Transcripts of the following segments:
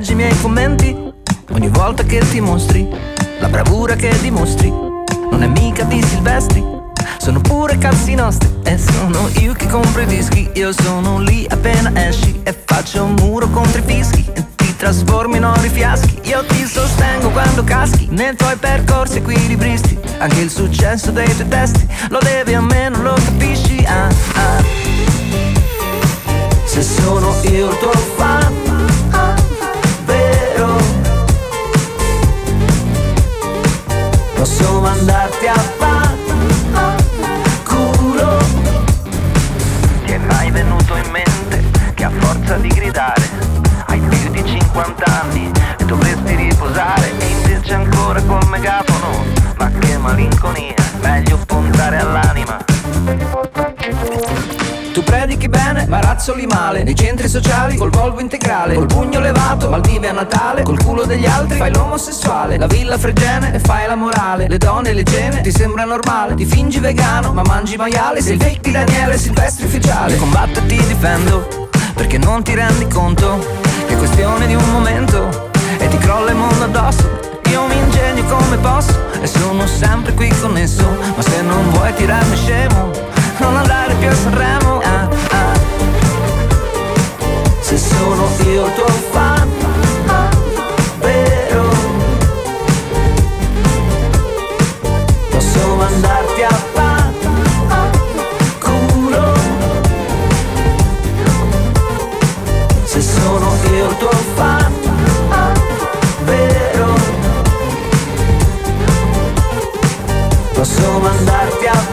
Leggi i miei commenti? Ogni volta che ti mostri, la bravura che dimostri, non è mica di Silvestri, sono pure cazzi nostri e sono io che compro i dischi, io sono lì appena esci e faccio un muro contro i fischi e ti trasformi in ori fiaschi, io ti sostengo quando caschi nei tuoi percorsi equilibristi, anche il successo dei tuoi testi lo devi a me, non lo capisci, ah ah. Se sono io il tuo posso mandarti a fa culo? Ti è mai venuto in mente che a forza di gridare hai più di 50 anni e dovresti riposare e invece ancora col megafono? Ma che malinconia meglio puntare all'anima tu predichi bene, ma razzoli male. Nei centri sociali, col Volvo integrale. Col pugno levato, malvive a Natale. Col culo degli altri, fai l'omosessuale. La villa fregene e fai la morale. Le donne le gene, ti sembra normale. Ti fingi vegano, ma mangi maiale. Sei fake di Daniele Silvestri ufficiale. Combatto e ti difendo Perché non ti rendi conto Che è questione di un momento. E ti crolla il mondo addosso. Io mi ingegno come posso e sono sempre qui connesso Ma se non vuoi tirarmi scemo Non andare più a Sanremo se sono io tuo fan vero? Posso mandarti a fa culo se sono io tuo fan vero? Posso mandarti a fa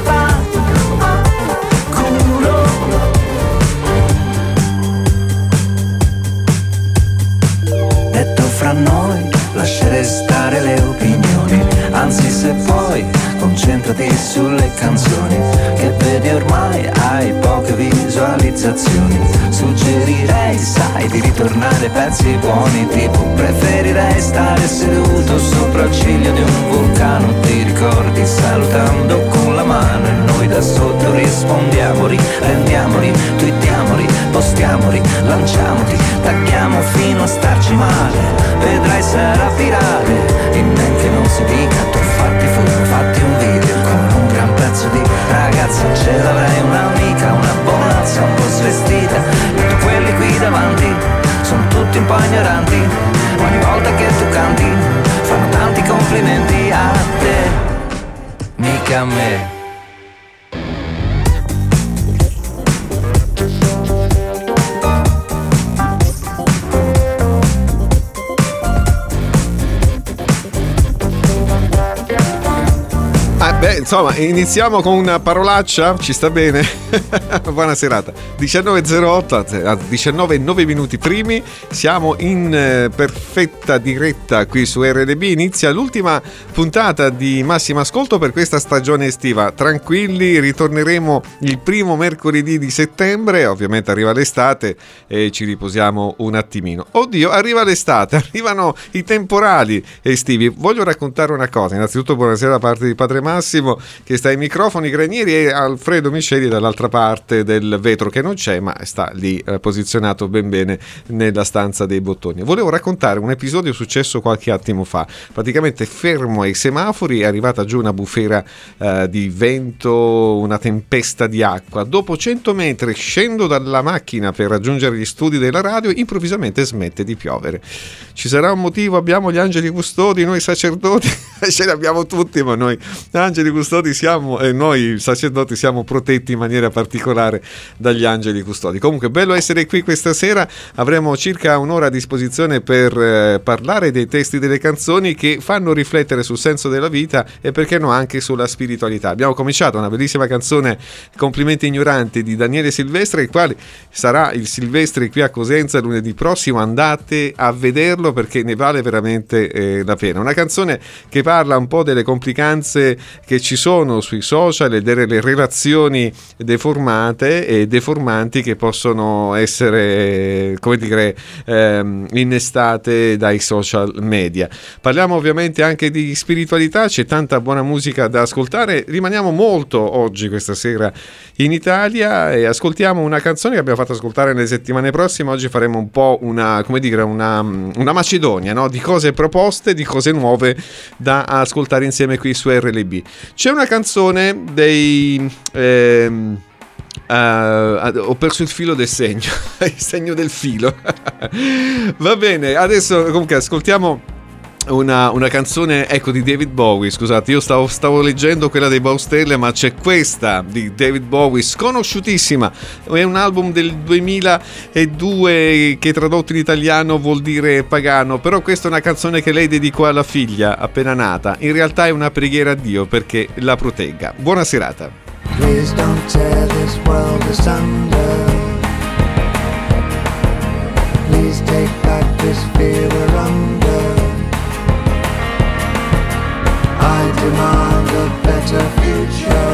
concentrati sulle canzoni, che vedi ormai hai poche visualizzazioni, suggerirei sai di ritornare pezzi buoni, tipo preferirei stare seduto sopra il ciglio di un vulcano, ti ricordi salutando con la mano e noi da sotto rispondiamoli, prendiamoli, twittiamoli, postiamoli, lanciamoli, tagliamo fino a starci male. Vedrai sarà virale ragazza ce l'avrai un'amica, una bonazza un po' svestita. Tutti quelli qui davanti sono tutti un po' ignoranti ogni volta che tu canti fanno tanti complimenti a te. Mica a me insomma, iniziamo con una parolaccia, ci sta bene? Buona serata. 19.08, 19 9 minuti primi, siamo in eh, perfetta diretta qui su RDB, inizia l'ultima puntata di Massimo Ascolto per questa stagione estiva. Tranquilli, ritorneremo il primo mercoledì di settembre, ovviamente arriva l'estate e ci riposiamo un attimino. Oddio, arriva l'estate, arrivano i temporali estivi. Voglio raccontare una cosa, innanzitutto buonasera da parte di Padre Massimo Che sta ai microfoni Granieri e Alfredo Misceli dall'altra parte del vetro che non c'è ma sta lì eh, posizionato ben bene nella stanza dei bottoni. Volevo raccontare un episodio successo qualche attimo fa, praticamente fermo ai semafori è arrivata giù una bufera eh, di vento, una tempesta di acqua, dopo 100 metri scendo dalla macchina per raggiungere gli studi della radio, improvvisamente smette di piovere. Ci sarà un motivo, abbiamo gli angeli custodi, noi sacerdoti, ce li abbiamo tutti, ma noi angeli angeli custodi siamo, e noi sacerdoti siamo protetti in maniera particolare dagli angeli custodi. Comunque, bello essere qui questa sera. Avremo circa un'ora a disposizione per eh, parlare dei testi delle canzoni che fanno riflettere sul senso della vita e perché no anche sulla spiritualità. Abbiamo cominciato una bellissima canzone Complimenti ignoranti di Daniele Silvestri, il quale sarà il Silvestri qui a Cosenza lunedì prossimo. Andate a vederlo perché ne vale veramente eh, la pena. Una canzone che parla un po' delle complicanze che ci sono sui social e delle relazioni deformate e deformanti che possono essere, come dire, ehm, innestate dai social media. Parliamo ovviamente anche di spiritualità, c'è tanta buona musica da ascoltare. Rimaniamo molto oggi, questa sera, in Italia e ascoltiamo una canzone che abbiamo fatto ascoltare nelle settimane prossime. Oggi faremo un po' una, come dire, una, una Macedonia no? di cose proposte, di cose nuove da ascoltare insieme qui su RLB. C'è una canzone dei... Ehm, Uh, ho perso il filo del segno, il segno del filo. Va bene, adesso comunque ascoltiamo una, una, canzone ecco di David Bowie scusate io stavo, stavo leggendo quella dei Baustelle ma c'è questa di David Bowie sconosciutissima. È un album del 2002 che tradotto in italiano vuol dire pagano però questa è una canzone che lei dedicò alla figlia appena nata. In realtà è una preghiera a Dio perché la protegga. Buona serata. Please don't tear this world asunder. Please take back this fear we're under I demand a better future.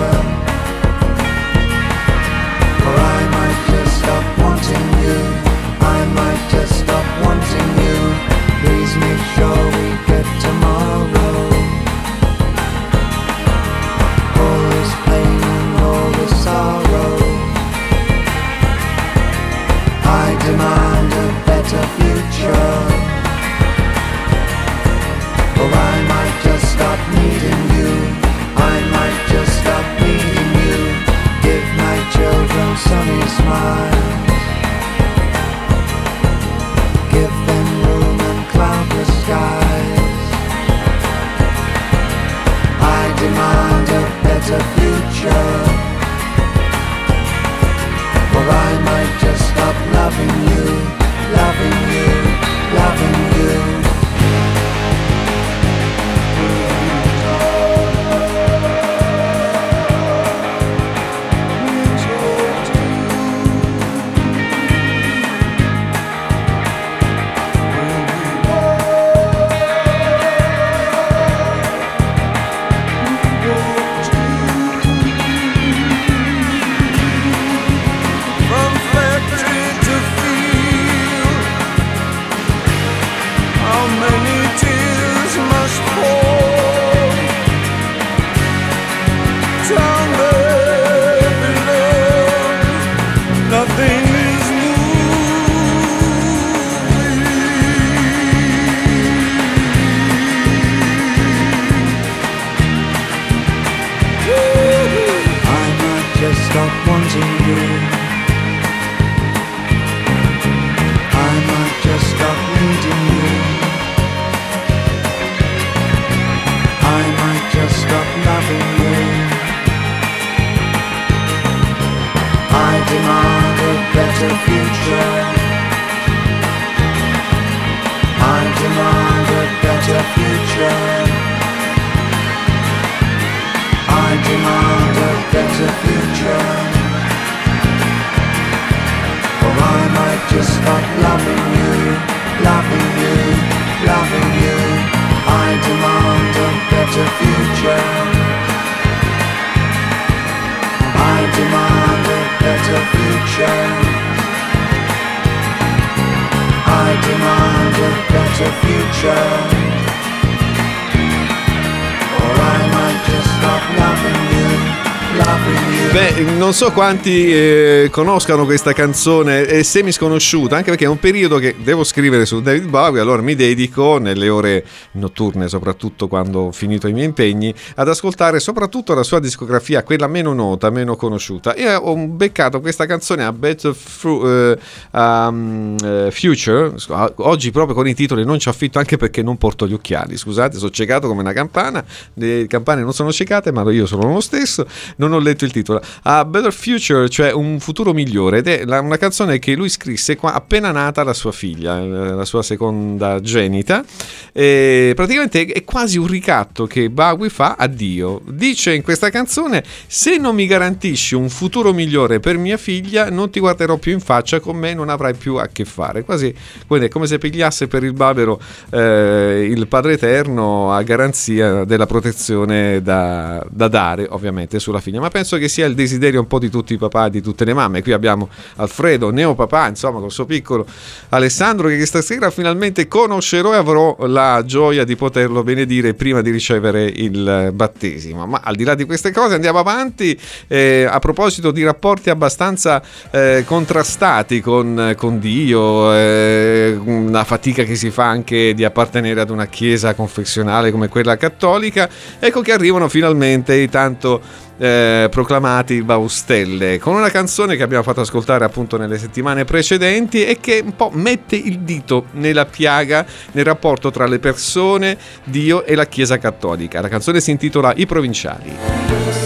So quanti eh, conoscano questa canzone, è semi sconosciuta, anche perché è un periodo che devo scrivere su David Bowie, allora mi dedico nelle ore notturne, soprattutto quando ho finito i miei impegni, ad ascoltare soprattutto la sua discografia, quella meno nota, meno conosciuta. E ho beccato questa canzone a Better Fru- uh, um, uh, Future, oggi proprio con i titoli non ci affitto anche perché non porto gli occhiali, scusate, sono ciecato come una campana, le campane non sono ciecate, ma io sono lo stesso, non ho letto il titolo a Better Future, cioè un futuro migliore, ed è una canzone che lui scrisse appena nata la sua figlia, eh, la sua seconda genita. E praticamente è quasi un ricatto che Bowie fa a Dio. Dice in questa canzone: Se non mi garantisci un futuro migliore per mia figlia, non ti guarderò più in faccia, con me non avrai più a che fare. Quasi come se pigliasse per il babero eh, il Padre Eterno a garanzia della protezione da, da dare, ovviamente, sulla figlia. Ma penso che sia il desiderio un po' di tutti i papà, di tutte le mamme. Qui abbiamo Alfredo, neopapà, insomma, col suo piccolo Alessandro, che stasera finalmente conoscerò e avrò la gioia di poterlo benedire prima di ricevere il battesimo. Ma al di là di queste cose andiamo avanti. Eh, a proposito di rapporti abbastanza eh, contrastati con, con Dio, eh, una fatica che si fa anche di appartenere ad una chiesa confessionale come quella cattolica, ecco che arrivano finalmente i tanto eh, proclamati Baustelle, con una canzone che abbiamo fatto ascoltare appunto nelle settimane precedenti e che un po' mette il dito nella piaga nel rapporto tra le persone, Dio e la Chiesa Cattolica. La canzone si intitola I Provinciali.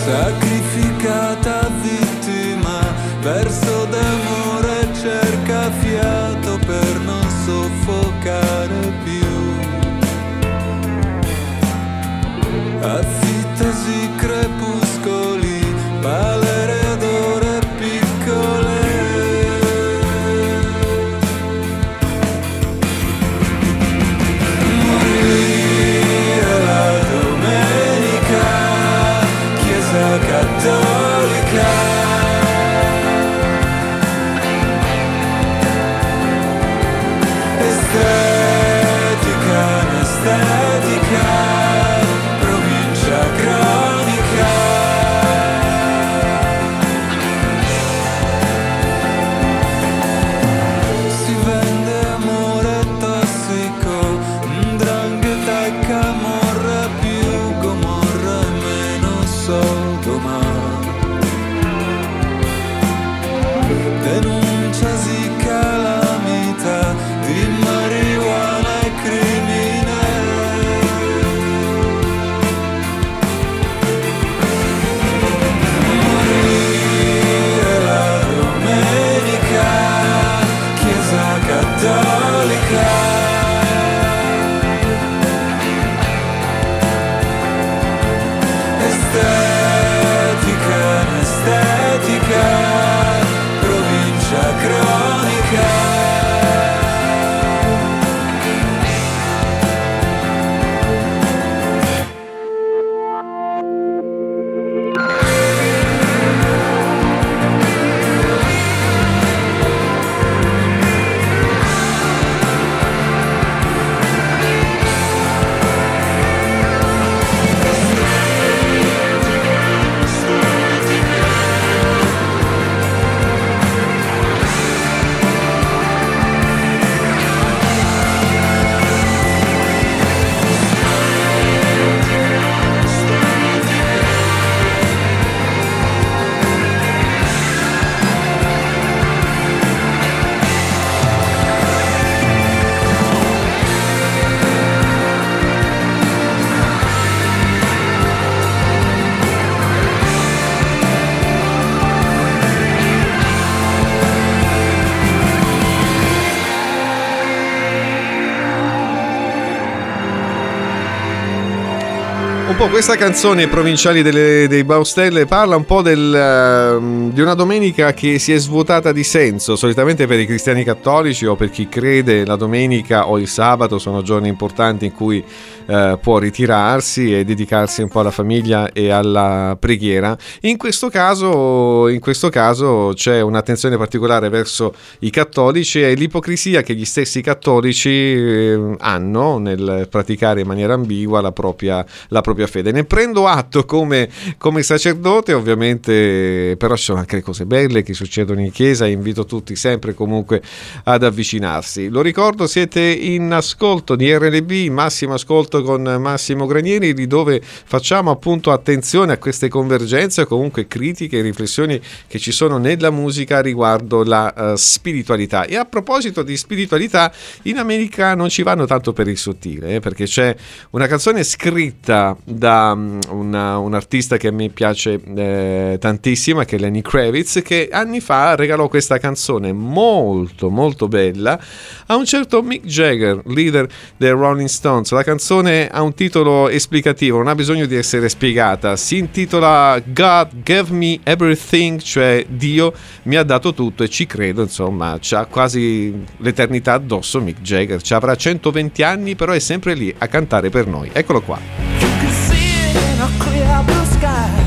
Sacrificata vittima verso po' questa canzone provinciali delle- dei Baustelle parla un po' del, ehm, di una domenica che si è svuotata di senso. Solitamente per i cristiani cattolici o per chi crede la domenica o il sabato sono giorni importanti in cui eh, può ritirarsi e dedicarsi un po' alla famiglia e alla preghiera. In questo caso, in questo caso c'è un'attenzione particolare verso i cattolici e l'ipocrisia che gli stessi cattolici eh, hanno nel praticare in maniera ambigua la propria, la propria fede. Ne prendo atto come, come sacerdote, ovviamente, però ci sono anche le cose belle che succedono in chiesa e invito tutti sempre comunque ad avvicinarsi. Lo ricordo, siete in ascolto di RLB, massimo ascolto contatto con Massimo Granieri di dove facciamo appunto attenzione a queste convergenze o comunque critiche e riflessioni che ci sono nella musica riguardo la uh, spiritualità. E a proposito di spiritualità, in America non ci vanno tanto per il sottile, eh, perché c'è una canzone scritta da um, una, un artista che a me piace eh, tantissimo, che è Lenny Kravitz, che anni fa regalò questa canzone molto molto bella a un certo Mick Jagger, leader dei Rolling Stones. La canzone canzone ha un titolo esplicativo, non ha bisogno di essere spiegata. Si intitola God Gave Me Everything, cioè Dio mi ha dato tutto e ci credo, insomma, ha quasi l'eternità addosso Mick Jagger. Ci avrà 120 anni, però è sempre lì a cantare per noi. Eccolo qua. You can see it in a clear blue sky.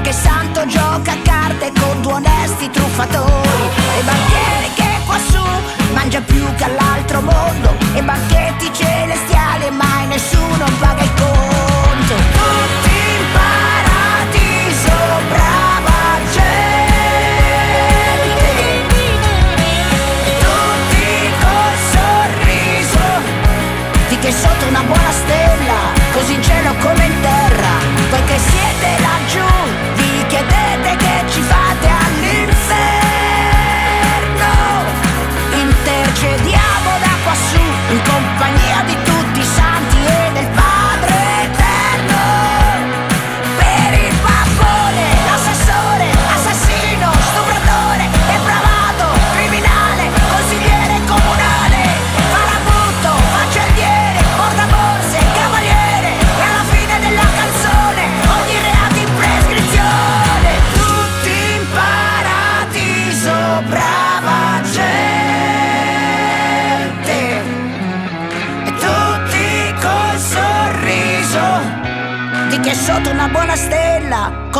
Qualche santo gioca a carte con due onesti truffatori. E banchieri che quassù mangia più che all'altro mondo e banchetti celestiali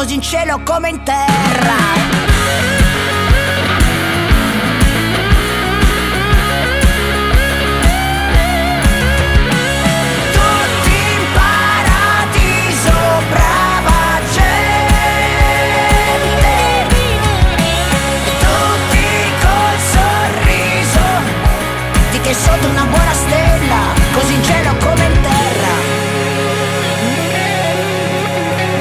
così in cielo come in terra.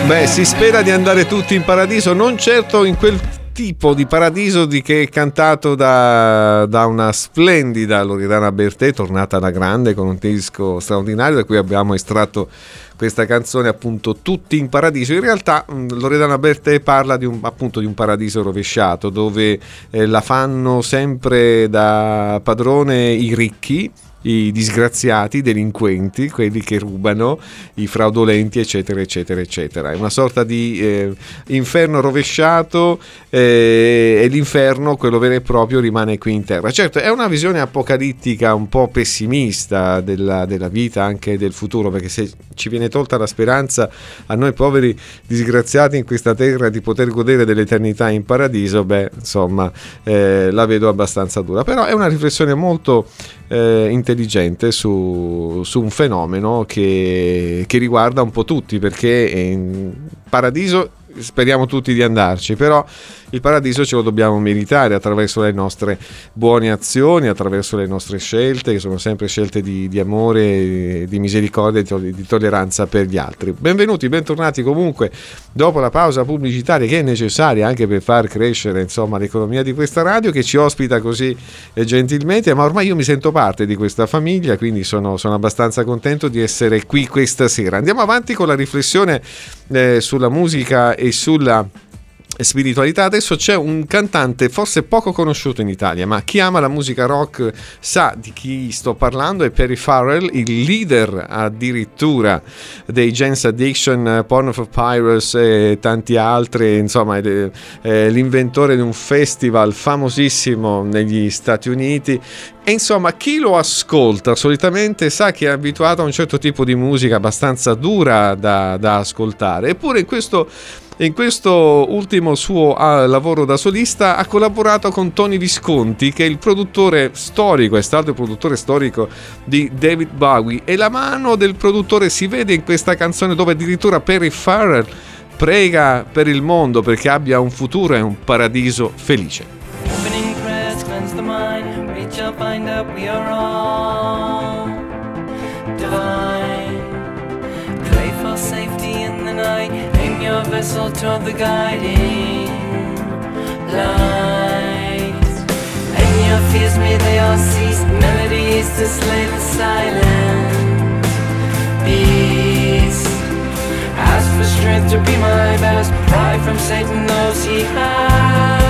Beh, si spera di andare tutti in paradiso, non certo in quel tipo di paradiso di che è cantato da, da una splendida Loredana Bertè, tornata da grande con un disco straordinario da cui abbiamo estratto questa canzone appunto Tutti in paradiso. In realtà mh, Loredana Bertè parla di un, appunto di un paradiso rovesciato dove eh, la fanno sempre da padrone i ricchi i disgraziati, i delinquenti, quelli che rubano, i fraudolenti, eccetera, eccetera, eccetera. È una sorta di eh, inferno rovesciato eh, e l'inferno, quello vero e proprio, rimane qui in terra. Certo, è una visione apocalittica un po' pessimista della, della vita, anche del futuro, perché se ci viene tolta la speranza a noi poveri disgraziati in questa terra di poter godere dell'eternità in paradiso, beh, insomma, eh, la vedo abbastanza dura. Però è una riflessione molto eh, intelligente su, su un fenomeno che, che riguarda un po' tutti, perché in paradiso speriamo tutti di andarci, però il paradiso ce lo dobbiamo meritare attraverso le nostre buone azioni, attraverso le nostre scelte, che sono sempre scelte di, di amore, di misericordia e di, to- di tolleranza per gli altri. Benvenuti, bentornati comunque dopo la pausa pubblicitaria che è necessaria anche per far crescere insomma, l'economia di questa radio che ci ospita così eh, gentilmente, ma ormai io mi sento parte di questa famiglia, quindi sono, sono abbastanza contento di essere qui questa sera. Andiamo avanti con la riflessione eh, sulla musica e sulla spiritualità. Adesso c'è un cantante forse poco conosciuto in Italia, ma chi ama la musica rock sa di chi sto parlando, è Perry Farrell, il leader addirittura dei Gens Addiction, Porn of Pirates e tanti altri, insomma, è, è l'inventore di un festival famosissimo negli Stati Uniti e insomma, chi lo ascolta solitamente sa che è abituato a un certo tipo di musica abbastanza dura da, da ascoltare. Eppure in questo, in questo ultimo suo ah, lavoro da solista ha collaborato con Tony Visconti, che è il produttore storico, è stato il produttore storico di David Bowie. E la mano del produttore si vede in questa canzone dove addirittura Perry Farrell prega per il mondo perché abbia un futuro e un paradiso felice. Opening prayers cleanse the mind. Reach out, find out we are all your vessel toward the guiding light. And your fears may they all cease. Melodies to slay the silent beast. Ask for strength to be my best. Pride from Satan knows he has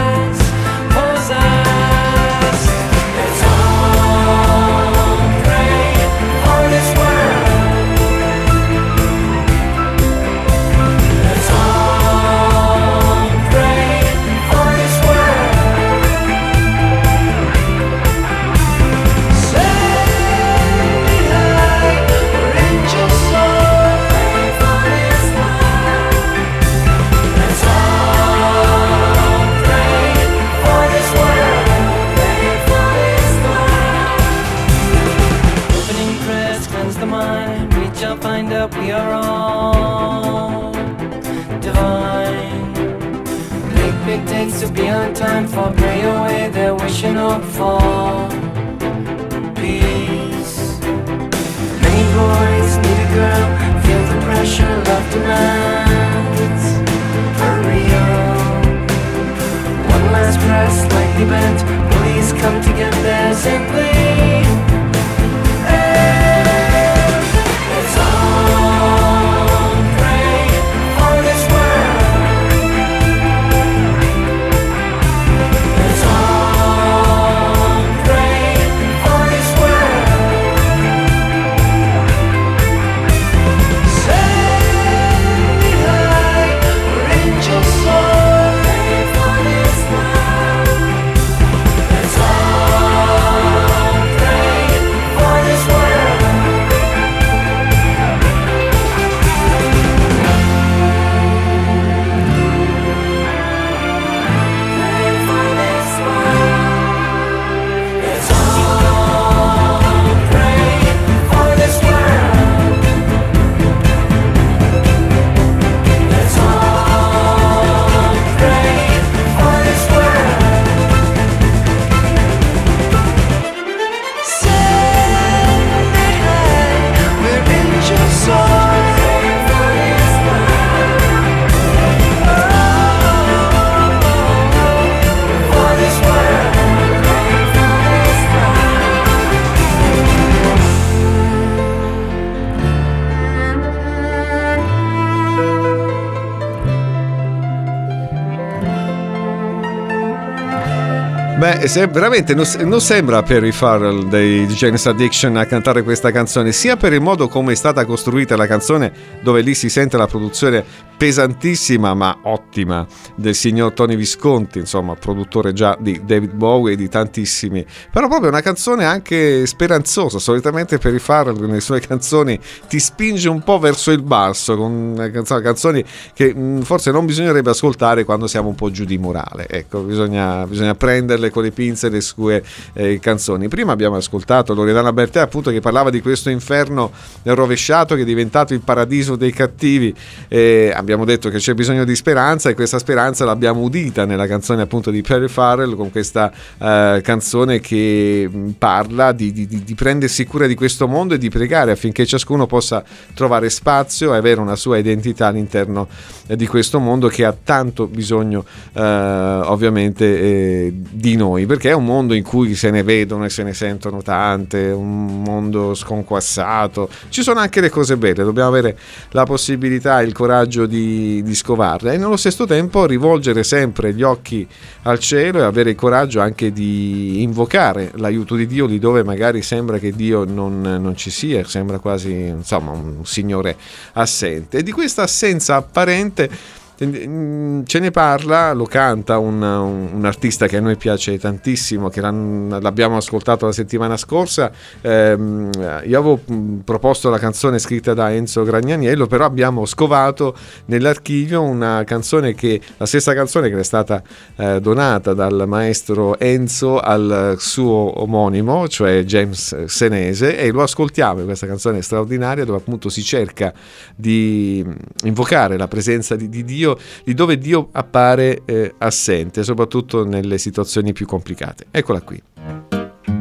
Beh, se- veramente non, non sembra Perry Farrell dei Janis Addiction a cantare questa canzone, sia per il modo come è stata costruita la canzone, dove lì si sente la produzione pesantissima ma ottima del signor Tony Visconti, insomma, produttore già di David Bowie e di tantissimi, però proprio una canzone anche speranzosa. Solitamente Perry Farrell nelle sue canzoni ti spinge un po' verso il basso, con eh, canzo- canzoni che mh, forse non bisognerebbe ascoltare quando siamo un po' giù di morale. Ecco, bisogna, bisogna prenderle con le pinze le sue eh, canzoni. Prima abbiamo ascoltato Loredana Bertè appunto che parlava di questo inferno rovesciato che è diventato il paradiso dei cattivi. E abbiamo detto che c'è bisogno di speranza e questa speranza l'abbiamo udita nella canzone appunto di Perry Farrell con questa eh, canzone che mh, parla di, di- di- di prendersi cura di questo mondo e di pregare affinché ciascuno possa trovare spazio e avere una sua identità all'interno eh, di questo mondo che ha tanto bisogno eh, ovviamente eh, di noi perché è un mondo in cui se ne vedono e se ne sentono tante un mondo sconquassato. Ci sono anche le cose belle dobbiamo avere la possibilità e il coraggio di, di scovarle e nello stesso tempo rivolgere sempre gli occhi al cielo e avere il coraggio anche di invocare l'aiuto di Dio lì dove magari sembra che Dio non, non ci sia sembra quasi insomma un signore assente. E di questa assenza apparente Ce ne parla, lo canta un, un- artista che a noi piace tantissimo, che l'abbiamo ascoltato la settimana scorsa. Ehm, io avevo mm, proposto la canzone scritta da Enzo Gragnaniello, però abbiamo scovato nell'archivio una canzone che, la stessa canzone che è stata eh, donata dal maestro Enzo al suo omonimo, cioè James Senese, e lo ascoltiamo. Questa canzone straordinaria dove appunto si cerca di mm, invocare la presenza di, di Dio di dove Dio appare eh, assente, soprattutto nelle situazioni più complicate. Eccola qui.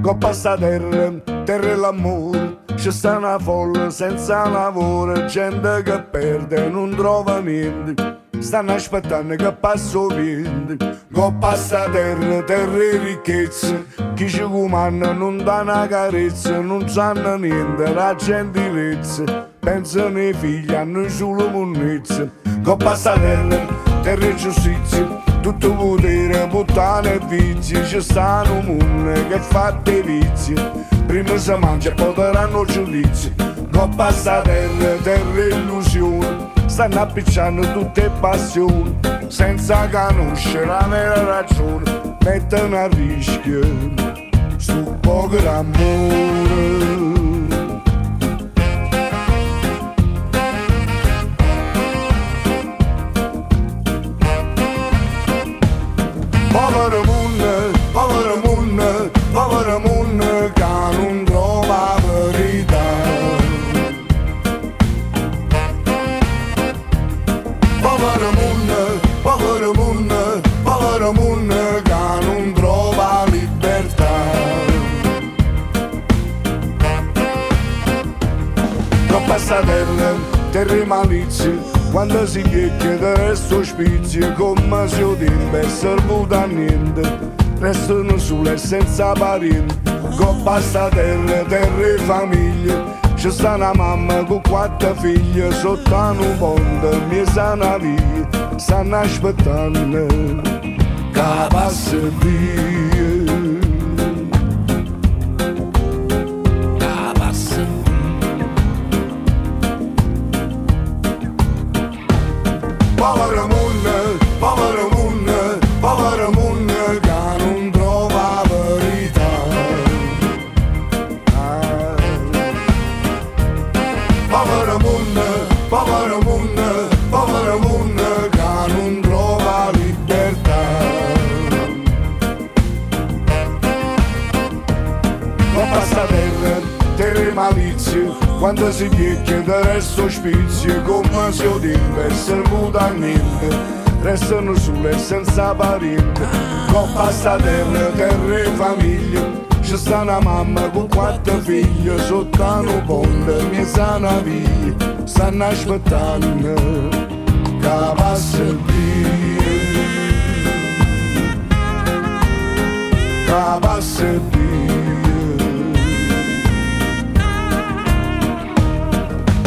Coppa sta terra, l'amore C'è sta una folla senza lavoro Gente che perde, non trova niente Stanno aspettando che passo vento Coppa sta terra, terra e ricchezza. Chi ci comanda non dà una carezza Non sanno niente, la gentilezza Pensano ai figli, hanno solo monnezza. Coppa sta terra, terra e giustizia tutto potere, puttane e vizi, ci stanno un che fa dei vizi. Prima si mangia e poi daranno giudizi. Coppa sta terra, terra e illusione, stanno appicciando tutte passioni, senza conoscere la vera ragione, mettono a rischio su poco d'amore. Si chiede del resto spizio, come se io tempo è servuto a niente, restano sole senza parenti, con basta terra, terra e famiglie, c'è sta una mamma con quattro figlie, sotto un ponte, mi sana via, stanno aspettando, che passa via. Malizie, quando si piegge del resto spizio, come se io tempo è servuto a niente, restano sole senza parenti, con basta terra, terra e famiglia, c'è sta una mamma con quattro figlie, sotto un ponte, mi sana via, stanno aspettando, che passa via, che passa via.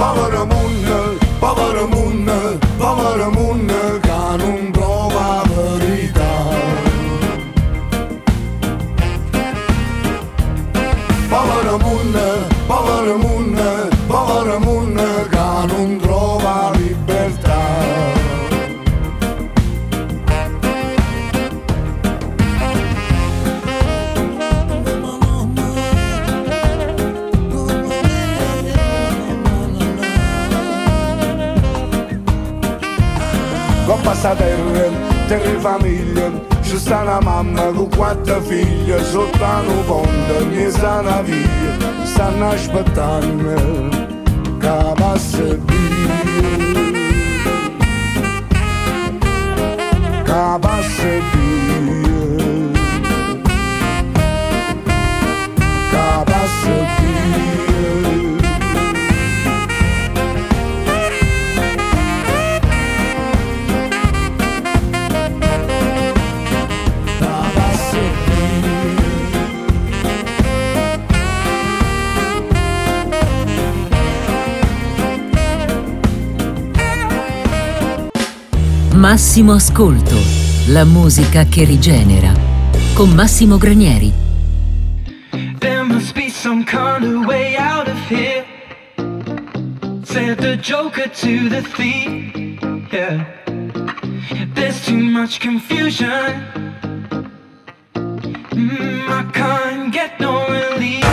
Bavaramunna, Bavaramunna, Bavaramunna, Kanunga. Con passa terra, terra e famiglia, c'è sta una mamma con quattro figlie, sotto un ponte, mi sana via, stanno aspettando che passa via, che passa via, Massimo Ascolto, la musica che rigenera. Con Massimo Granieri. There must be some kind of way out of here. Said the joker to the thief. Yeah. There's too much confusion. Mm, I can't get no relief.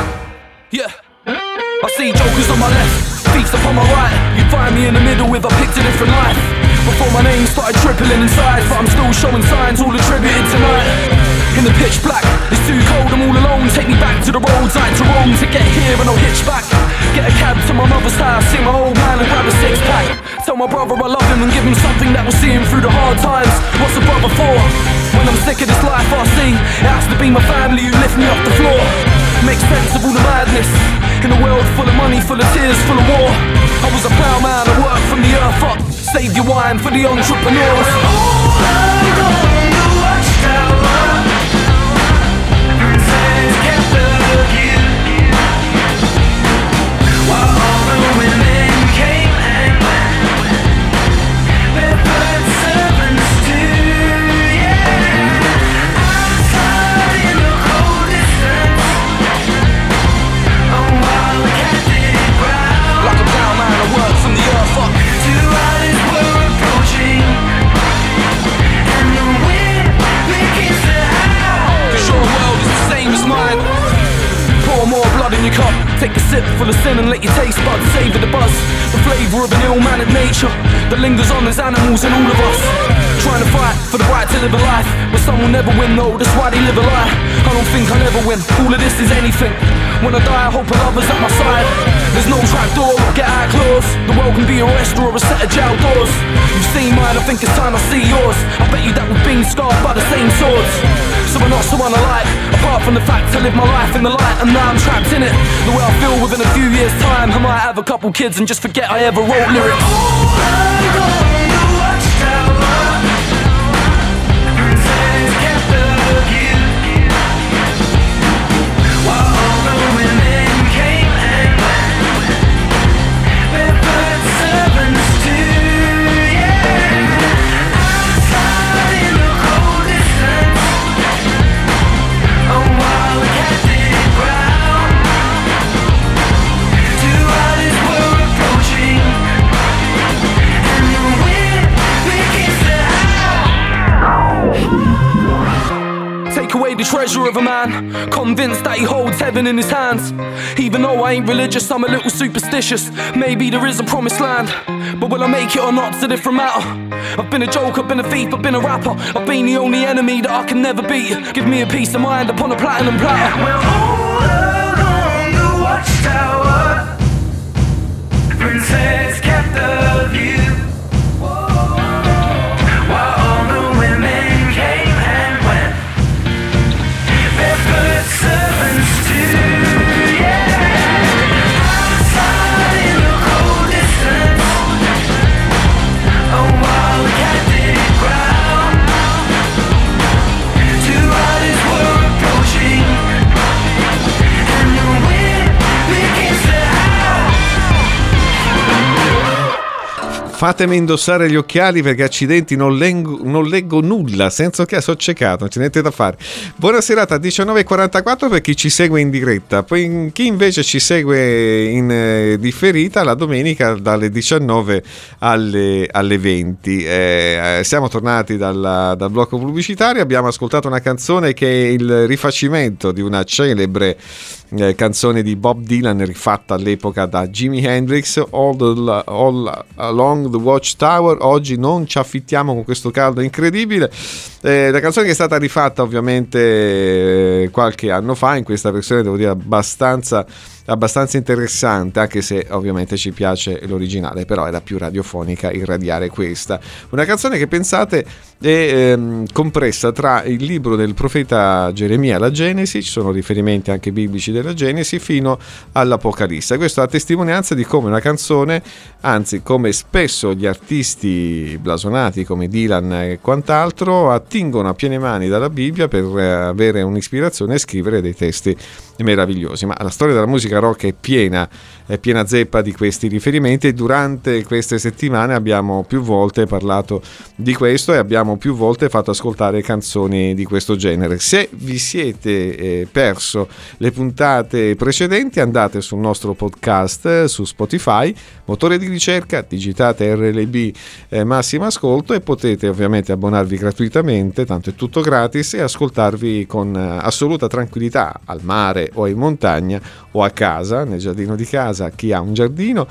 Yeah. I see jokers on my left, thieves upon my right. You find me in the middle with a different life. Before my name started tripling inside, but I'm still showing signs all attributed tonight. In the pitch black, it's too cold, I'm all alone. Take me back to the roads I had to roam to get here and I'll hitch back. Get a cab to my mother's house, see my old man and grab a six pack. Tell my brother I love him and give him something that will see him through the hard times. What's a brother for? When I'm sick of this life I see, it has to be my family who lift me off the floor. Make sense of all the madness. In a world full of money, full of tears, full of war. I was a plowman, I worked from the earth up. Save your wine for the entrepreneurs. Animals in all of us. Trying to fight for the right to live a life, but some will never win though. That's why they live a lie. I don't think I'll ever win. All of this is anything. When I die, I hope a lover's at my side. There's no trap door, get out clause. The world can be a restaurant or a set of jail doors. You've seen mine, I think it's time I see yours. I bet you that we've been scarred by the same swords. So I'm not someone I like. Apart from the fact I live my life in the light, and now I'm trapped in it. The way I feel within a few years' time, I might have a couple kids and just forget I ever wrote lyrics. Take treasure of a man, convinced that he holds heaven in his hands. Even though I ain't religious, I'm a little superstitious. Maybe there is a promised land, but will I make it or not's a different matter. I've been a joke, I've been a thief, I've been a rapper. I've been the only enemy that I can never beat. Give me a peace of mind upon a platinum platter. We're all along the watchtower. Princess kept the view. Fatemi indossare gli occhiali perché accidenti non leggo, non leggo nulla, senza occhiali, sono ciecato, non c'è niente da fare. Buona serata a 19.44 per chi ci segue in diretta, poi chi invece ci segue in eh, differita la domenica dalle 19 alle, alle 20. Eh, eh, siamo tornati dalla- dal blocco pubblicitario, abbiamo ascoltato una canzone che è il rifacimento di una celebre eh, canzone di Bob Dylan rifatta all'epoca da Jimi Hendrix, All, the- All Along the Watchtower. Oggi non ci affittiamo con questo caldo incredibile. Eh, la canzone che è stata rifatta ovviamente eh, qualche anno fa, in questa versione devo dire abbastanza abbastanza interessante anche se ovviamente ci piace l'originale però era più radiofonica irradiare questa. Una canzone che pensate è ehm, compressa tra il libro del profeta Geremia la Genesi ci sono riferimenti anche biblici della Genesi fino all'Apocalisse. Questo a testimonianza di come una canzone anzi come spesso gli artisti blasonati come Dylan e quant'altro attingono a piene mani dalla Bibbia per eh, avere un'ispirazione e scrivere dei testi meravigliosi ma la storia della musica rock è piena è piena zeppa di questi riferimenti e durante queste settimane abbiamo più volte parlato di questo e abbiamo più volte fatto ascoltare canzoni di questo genere. Se vi siete eh, perso le puntate precedenti andate sul nostro podcast eh, su Spotify, motore di ricerca, digitate RLB eh, Massimo Ascolto e potete ovviamente abbonarvi gratuitamente, tanto è tutto gratis e ascoltarvi con eh, assoluta tranquillità al mare o in montagna o a casa, nel giardino di casa, chi ha un giardino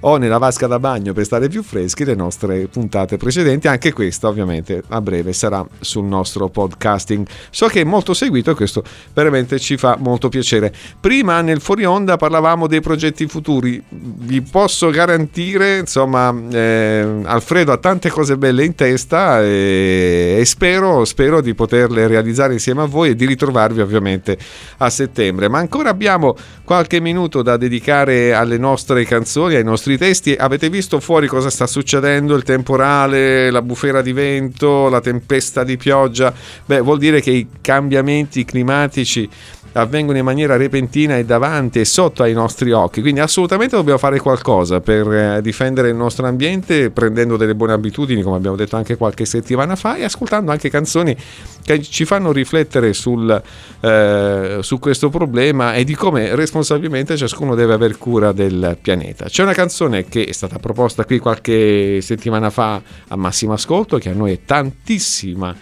o nella vasca da bagno per stare più freschi le nostre puntate precedenti. Anche questa ovviamente a breve sarà sul nostro podcasting. So che è molto seguito e questo veramente ci fa molto piacere. Prima nel fuori onda parlavamo dei progetti futuri. Vi posso garantire, insomma, eh, Alfredo ha tante cose belle in testa e, e spero, spero di poterle realizzare insieme a voi e di ritrovarvi ovviamente a settembre. Ma ancora abbiamo qualche minuto da dedicare alle nostre canzoni, ai nostri testi. Avete visto fuori cosa sta succedendo? Il temporale, la bufera di vento, la tempesta di pioggia. Beh, vuol dire che i cambiamenti climatici avvengono in maniera repentina e davanti e sotto ai nostri occhi. Quindi assolutamente dobbiamo fare qualcosa per eh, difendere il nostro ambiente, prendendo delle buone abitudini, come abbiamo detto anche qualche settimana fa, e ascoltando anche canzoni che ci fanno riflettere sul, eh, su questo problema e di come responsabilmente ciascuno deve aver cura del pianeta. C'è una canzone che è stata proposta qui qualche settimana fa a massimo ascolto, che a noi è tantissima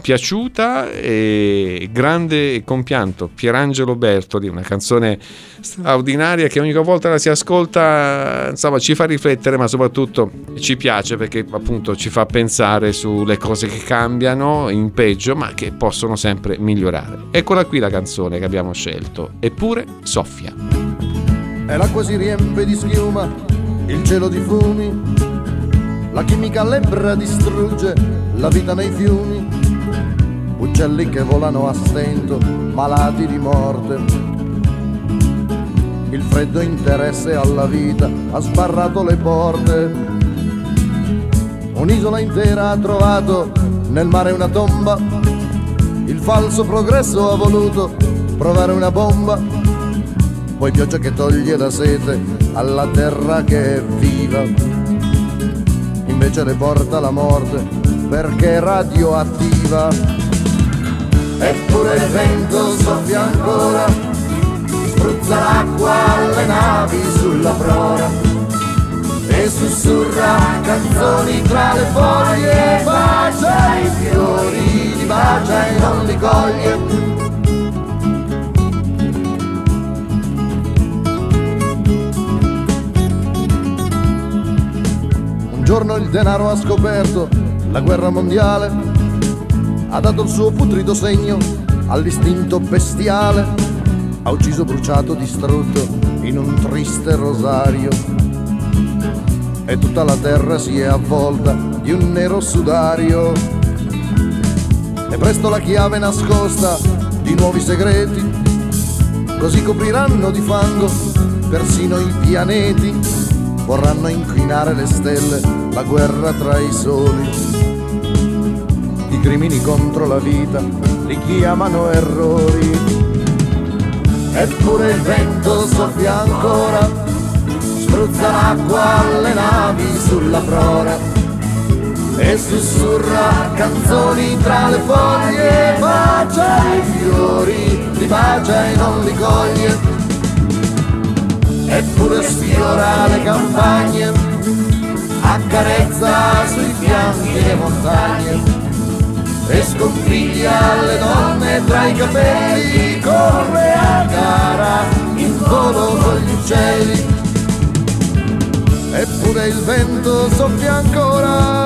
piaciuta e grande compianto Pierangelo Bertoli una canzone straordinaria che ogni volta la si ascolta insomma ci fa riflettere ma soprattutto ci piace perché appunto ci fa pensare sulle cose che cambiano in peggio ma che possono sempre migliorare. Eccola qui la canzone che abbiamo scelto eppure soffia. E l'acqua si riempie di schiuma, il cielo di fumi, la chimica lebbra distrugge la vita nei fiumi, uccelli che volano a stento, malati di morte. Il freddo interesse alla vita ha sbarrato le porte. Un'isola intera ha trovato nel mare una tomba. Il falso progresso ha voluto provare una bomba. Poi pioggia che toglie la sete alla terra che è viva. Invece le porta la morte perché è radioattiva. Eppure il vento soffia ancora, spruzza l'acqua alle navi sulla prora e sussurra canzoni tra le foglie, bacia i fiori, li bacia e non li coglie. Un giorno il denaro ha scoperto la guerra mondiale, ha dato il suo putrido segno all'istinto bestiale, ha ucciso, bruciato, distrutto in un triste rosario e tutta la terra si è avvolta di un nero sudario. E presto la chiave nascosta di nuovi segreti, così copriranno di fango persino i pianeti, vorranno inquinare le stelle, la guerra tra i soli. Crimini contro la vita li chiamano errori. Eppure il vento soffia ancora spruzza l'acqua alle navi sulla prora e sussurra canzoni tra le foglie, bacia i fiori, li bacia e non li coglie, eppure sfiora le campagne, accarezza sui fianchi le montagne e sconfiglia le donne tra i capelli, corre a gara in volo con gli uccelli eppure il vento soffia ancora.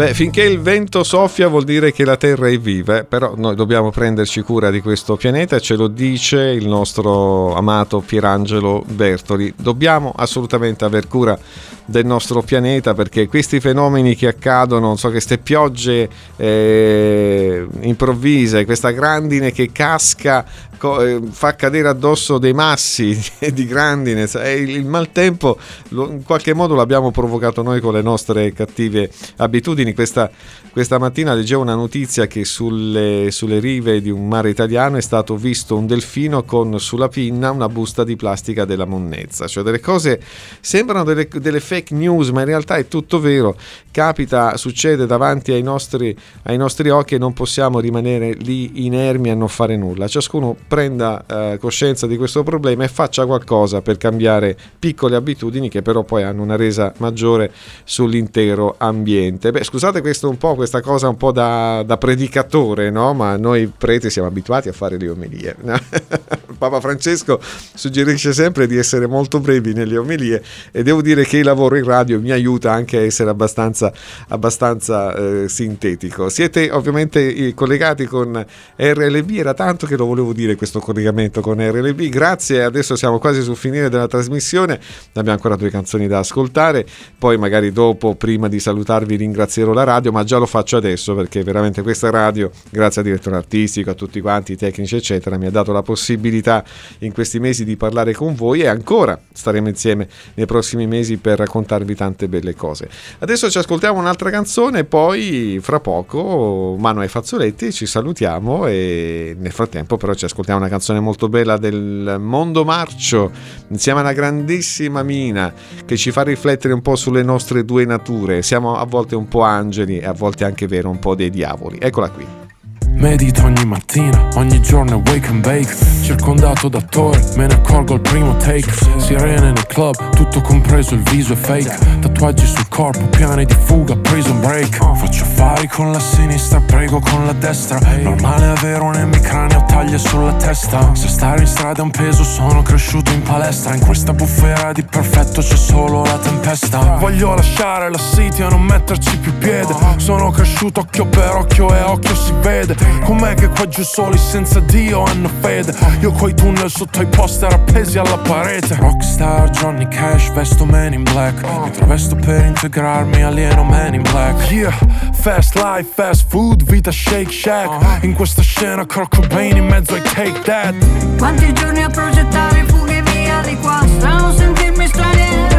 Beh, finché il vento soffia vuol dire che la Terra è viva, eh, però noi dobbiamo prenderci cura di questo pianeta, ce lo dice il nostro amato Pierangelo Bertoli. Dobbiamo assolutamente aver cura del nostro pianeta perché questi fenomeni che accadono, non so, queste piogge eh, improvvise, questa grandine che casca fa cadere addosso dei massi di grandine, il, maltempo in qualche modo l'abbiamo provocato noi con le nostre cattive abitudini. Questa, questa mattina leggevo una notizia che sulle, sulle rive di un mare italiano è stato visto un delfino con sulla pinna una busta di plastica della monnezza, cioè delle cose sembrano delle, delle fake news, ma in realtà è tutto vero. Capita, succede davanti ai nostri, ai nostri occhi e non possiamo rimanere lì inermi a non fare nulla. Ciascuno prenda eh, coscienza di questo problema e faccia qualcosa per cambiare piccole abitudini che però poi hanno una resa maggiore sull'intero ambiente. Beh, scusate questo un po', questa cosa un po' da, da predicatore, no? Ma noi preti siamo abituati a fare le omelie. Papa Francesco suggerisce sempre di essere molto brevi nelle omelie e devo dire che il lavoro in radio mi aiuta anche a essere abbastanza, abbastanza eh, sintetico. Siete ovviamente eh, collegati con RLB, era tanto che lo volevo dire questo collegamento con RLB, grazie, adesso siamo quasi sul finire della trasmissione, abbiamo ancora due canzoni da ascoltare, poi magari dopo, prima di salutarvi, ringrazierò la radio, ma già lo faccio adesso perché veramente questa radio, grazie al direttore artistico, a tutti quanti, i tecnici eccetera, mi ha dato la possibilità in questi mesi di parlare con voi e ancora staremo insieme nei prossimi mesi per raccontarvi tante belle cose. Adesso ci ascoltiamo un'altra canzone, poi fra poco mano ai fazzoletti, ci salutiamo e nel frattempo però ci ascoltiamo una canzone molto bella del Mondo Marcio insieme a una grandissima Mina che ci fa riflettere un po' sulle nostre due nature. Siamo a volte un po' angeli e a volte anche vero un po' dei diavoli. Eccola qui. Medito ogni mattina, ogni giorno è wake and bake. Circondato d'attori, me ne accorgo al primo take. Sirene nel club, tutto compreso il viso è fake. Tatuaggi sul corpo, piani di fuga, prison break. Faccio affari con la sinistra, prego con la destra. Normale avere un emicraneo, taglie sulla testa. Se stare in strada è un peso, sono cresciuto in palestra. In questa bufera di perfetto c'è solo la tempesta. Voglio lasciare la city e non metterci più piede. Sono cresciuto occhio per occhio e occhio si vede Com'è che qua giù soli senza Dio hanno fede Io coi tunnel sotto i poster appesi alla parete Rockstar Johnny Cash, vesto man in black Mi travesto per integrarmi, alieno man in black. Yeah, fast life, fast food, vita shake shack. In questa scena Kurt Cobain in mezzo ai take that. Quanti giorni a progettare fughe via di qua Strano sentirmi straniero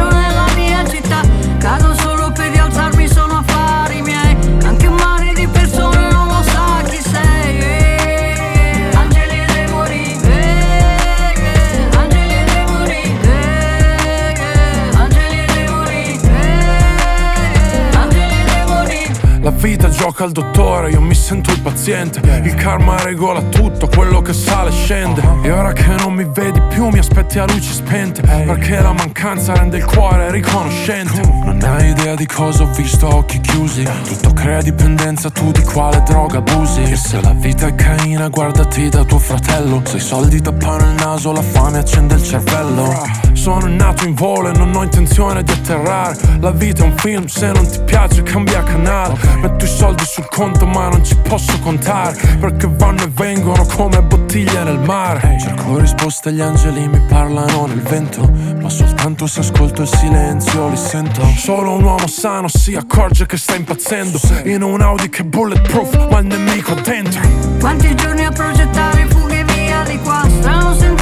La vita gioca al dottore, io mi sento il paziente. Il karma regola tutto, quello che sale scende. E ora che non mi vedi più, mi aspetti a luci spente. Perché la mancanza rende il cuore riconoscente. Non hai idea di cosa ho visto occhi chiusi. Tutto crea dipendenza, tu di quale droga abusi. E se la vita è caina, guardati da tuo fratello. Se i soldi tappano il naso, la fame accende il cervello. Sono nato in volo e non ho intenzione di atterrare. La vita è un film, se non ti piace cambia canale. Metto i soldi sul conto ma non ci posso contare. Perché vanno e vengono come bottiglie nel mare. Cerco risposte agli angeli, mi parlano nel vento. Ma soltanto se ascolto il silenzio li sento. Solo un uomo sano si accorge che sta impazzendo. In un Audi che è bulletproof, ma il nemico dentro. Quanti giorni a progettare fughe via di qua Strano sentirmi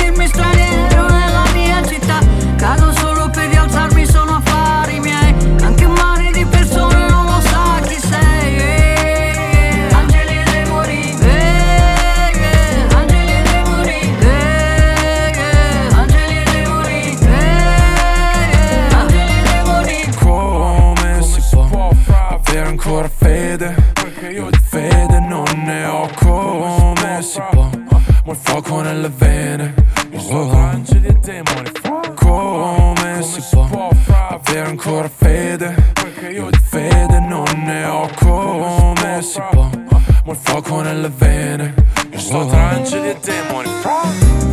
Ma il fuoco nelle vene. Oh. Come si può avere ancora fede? Perché io di fede non ne ho. come si può? Ma il fuoco nelle vene. Io sto tra angeli e demoni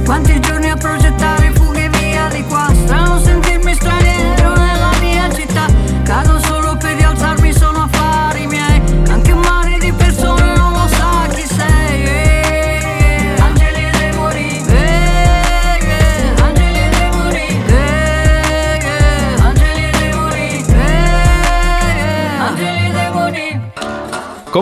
Quanti giorni a progettare fughe via di qua? Strano sentirmi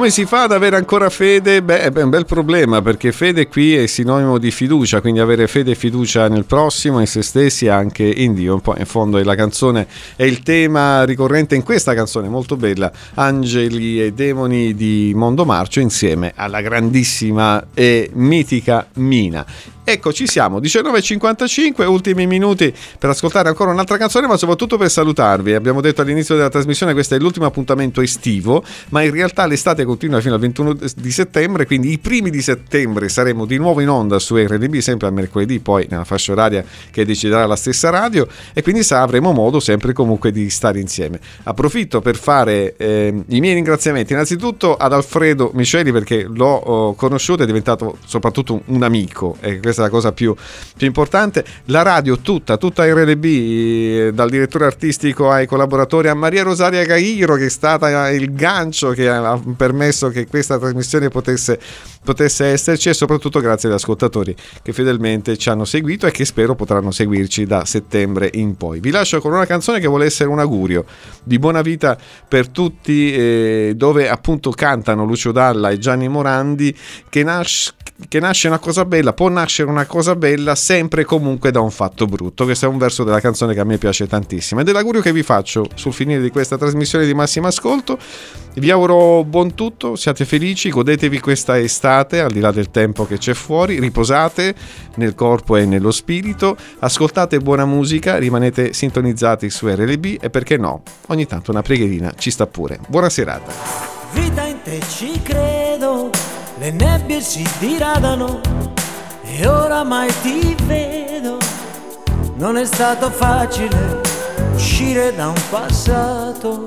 Come si fa ad avere ancora fede? Beh, è un bel problema perché fede qui è sinonimo di fiducia, quindi avere fede e fiducia nel prossimo, in se stessi e anche in Dio. In fondo è la canzone, è il tema ricorrente in questa canzone molto bella, Angeli e Demoni di Mondo Marcio insieme alla grandissima e mitica Mina. Ecco, ci siamo, 19.55, ultimi minuti per ascoltare ancora un'altra canzone, ma soprattutto per salutarvi. Abbiamo detto all'inizio della trasmissione questo è l'ultimo appuntamento estivo, ma in realtà l'estate continua fino al 21 di settembre, quindi i primi di settembre saremo di nuovo in onda su RDB, sempre al mercoledì, poi nella fascia oraria che deciderà la stessa radio, e quindi avremo modo sempre comunque di stare insieme. Approfitto per fare eh, i miei ringraziamenti innanzitutto ad Alfredo Miceli perché l'ho oh, conosciuto, è diventato soprattutto un, amico, e questa è la cosa più, più importante. La radio tutta, tutta RDB, eh, dal direttore artistico ai collaboratori, a Maria Rosaria Gairo che è stata il gancio che ha permesso che questa trasmissione potesse, potesse esserci e soprattutto grazie agli ascoltatori che fedelmente ci hanno seguito e che spero potranno seguirci da settembre in poi. Vi lascio con una canzone che vuole essere un augurio di buona vita per tutti, eh, dove appunto cantano Lucio Dalla e Gianni Morandi che nasce che nasce una cosa bella, può nascere una cosa bella sempre e comunque da un fatto brutto. Questo è un verso della canzone che a me piace tantissimo ed è l'augurio che vi faccio sul finire di questa trasmissione di massimo ascolto. Vi auguro buon tutto, siate felici, godetevi questa estate al di là del tempo che c'è fuori, riposate nel corpo e nello spirito, ascoltate buona musica, rimanete sintonizzati su RLB e perché no, ogni tanto una preghierina ci sta pure. Buona serata. Vita in te ci credo, le nebbie si diradano e oramai ti vedo. Non è stato facile uscire da un passato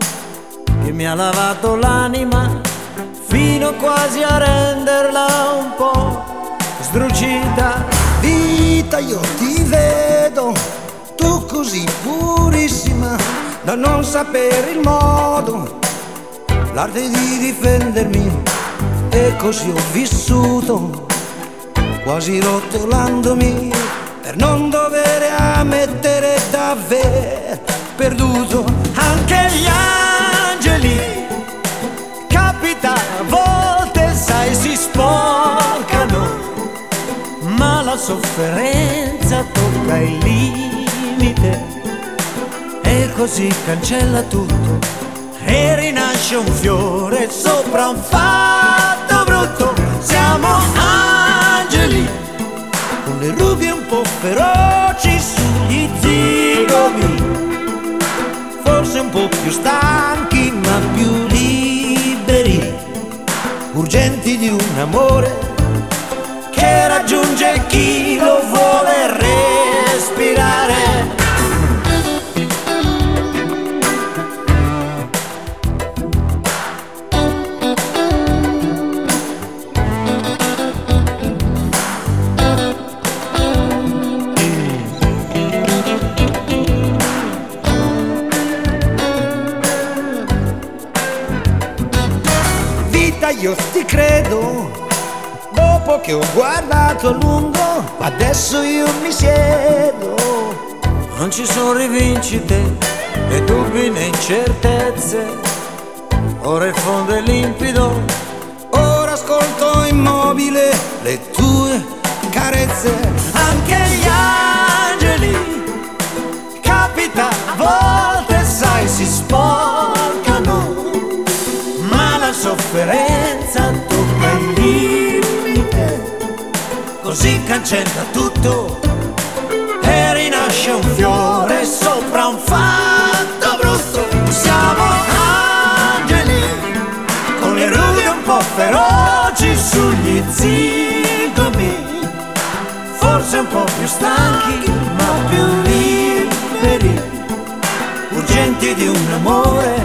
che mi ha lavato l'anima fino quasi a renderla un po' sdrucita. Vita, io ti vedo, tu così purissima, da non sapere il modo, l'arte di difendermi, e così ho vissuto, quasi rotolandomi per non dover ammettere d'aver perduto anche gli angeli. Capita a volte, sai, si sporcano, ma la sofferenza tocca il limite e così cancella tutto e rinasce un fiore sopra un fatto brutto. Siamo le rughe un po' feroci sugli zigomi, forse un po' più stanchi ma più liberi, urgenti di un amore che raggiunge chi incertezze. Ora il fondo è limpido, ora ascolto immobile le tue carezze. Anche gli angeli, capita a volte, sai, si sporcano. Ma la sofferenza tocca il limite, così cancella tutto e rinasce un fiore forse un po' più stanchi ma più liberi, urgenti di un amore